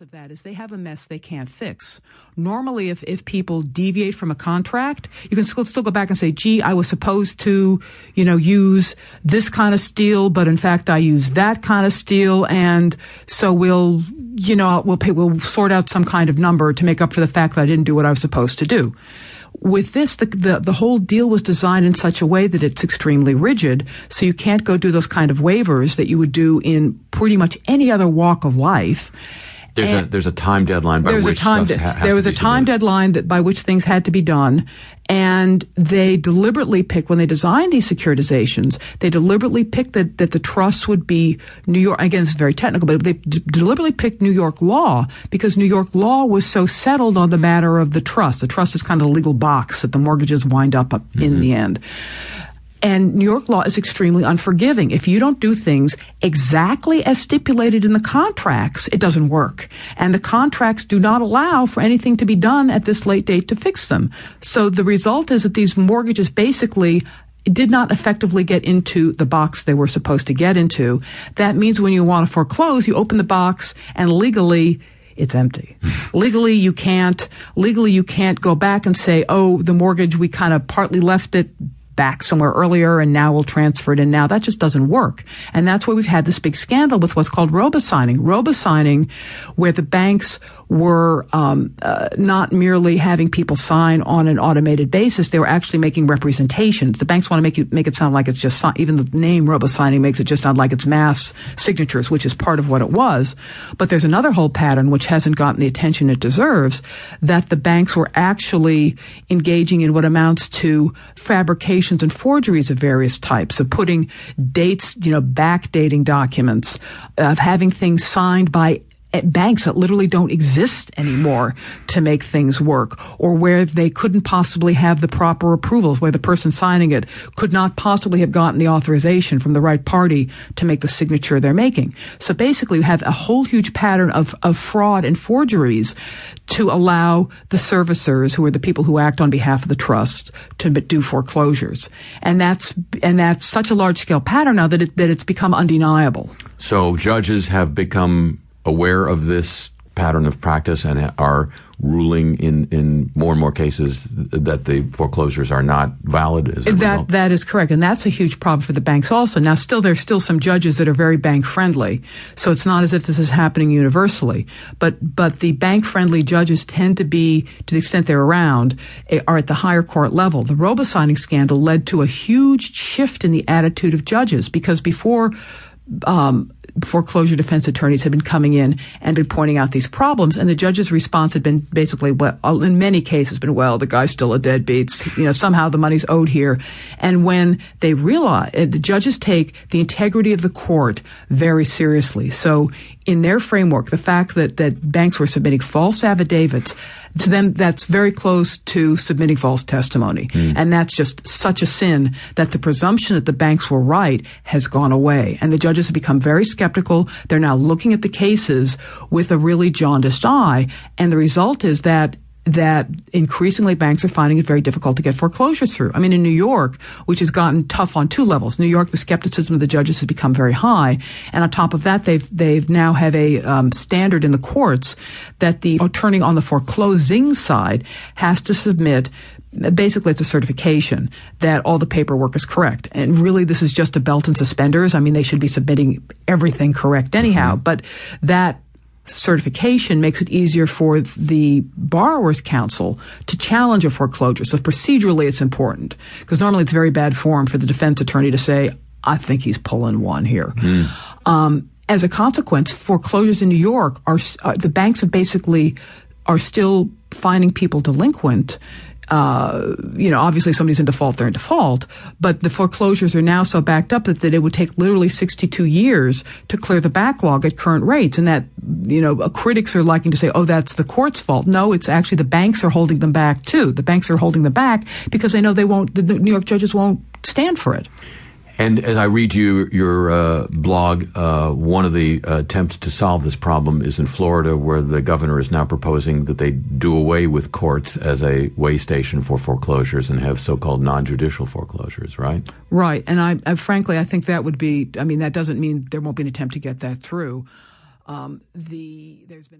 of that is they have a mess they can't fix. Normally, if, if people deviate from a contract, you can still, still go back and say, gee, I was supposed to, you know, use this kind of steel, but in fact I used that kind of steel. And so we'll, you know, we'll pay, we'll sort out some kind of number to make up for the fact that I didn't do what I was supposed to do with this, the, the, the, whole deal was designed in such a way that it's extremely rigid. So you can't go do those kind of waivers that you would do in pretty much any other walk of life. There's and a there's a time deadline by which a time de- ha- there was a time submitted. deadline that by which things had to be done, and they deliberately picked when they designed these securitizations. They deliberately picked that that the trust would be New York. Again, it's very technical, but they d- deliberately picked New York law because New York law was so settled on the matter of the trust. The trust is kind of the legal box that the mortgages wind up, up mm-hmm. in the end. And New York law is extremely unforgiving. If you don't do things exactly as stipulated in the contracts, it doesn't work. And the contracts do not allow for anything to be done at this late date to fix them. So the result is that these mortgages basically did not effectively get into the box they were supposed to get into. That means when you want to foreclose, you open the box and legally it's empty. legally, you can't, legally, you can't go back and say, oh, the mortgage, we kind of partly left it back somewhere earlier and now we'll transfer it in now. That just doesn't work. And that's why we've had this big scandal with what's called robo-signing. Robo-signing, where the banks were um, uh, not merely having people sign on an automated basis; they were actually making representations. The banks want to make it make it sound like it's just even the name robo signing makes it just sound like it's mass signatures, which is part of what it was. But there's another whole pattern which hasn't gotten the attention it deserves that the banks were actually engaging in what amounts to fabrications and forgeries of various types of putting dates, you know, backdating documents, of having things signed by banks that literally don't exist anymore to make things work or where they couldn't possibly have the proper approvals where the person signing it could not possibly have gotten the authorization from the right party to make the signature they're making. So basically we have a whole huge pattern of, of fraud and forgeries to allow the servicers who are the people who act on behalf of the trust to do foreclosures. And that's and that's such a large scale pattern now that it, that it's become undeniable. So judges have become aware of this pattern of practice and are ruling in, in more and more cases that the foreclosures are not valid that result? that is correct and that's a huge problem for the banks also. Now still there's still some judges that are very bank friendly so it's not as if this is happening universally. But but the bank friendly judges tend to be to the extent they're around eh, are at the higher court level. The robo signing scandal led to a huge shift in the attitude of judges because before um, foreclosure defense attorneys had been coming in and been pointing out these problems, and the judge's response had been basically, well, in many cases, been, well, the guy's still a deadbeat. You know, somehow the money's owed here. And when they realize, the judges take the integrity of the court very seriously. So in their framework, the fact that, that banks were submitting false affidavits, to them, that's very close to submitting false testimony. Mm. And that's just such a sin that the presumption that the banks were right has gone away. And the judges have become very skeptical. They're now looking at the cases with a really jaundiced eye. And the result is that that increasingly banks are finding it very difficult to get foreclosures through. I mean, in New York, which has gotten tough on two levels. New York, the skepticism of the judges has become very high, and on top of that, they've they've now have a um, standard in the courts that the attorney on the foreclosing side has to submit basically it's a certification that all the paperwork is correct. And really this is just a belt and suspenders. I mean, they should be submitting everything correct anyhow, mm-hmm. but that certification makes it easier for the borrower's counsel to challenge a foreclosure. So procedurally, it's important because normally it's very bad form for the defense attorney to say, I think he's pulling one here. Mm. Um, as a consequence, foreclosures in New York are, uh, the banks are basically are still finding people delinquent uh, you know, obviously somebody's in default, they're in default, but the foreclosures are now so backed up that, that it would take literally 62 years to clear the backlog at current rates. And that, you know, critics are liking to say, oh, that's the court's fault. No, it's actually the banks are holding them back too. The banks are holding them back because they know they won't, the New York judges won't stand for it. And as I read you your uh, blog, uh, one of the uh, attempts to solve this problem is in Florida, where the governor is now proposing that they do away with courts as a way station for foreclosures and have so-called non-judicial foreclosures. Right? Right. And I, I frankly, I think that would be. I mean, that doesn't mean there won't be an attempt to get that through. Um, the there's been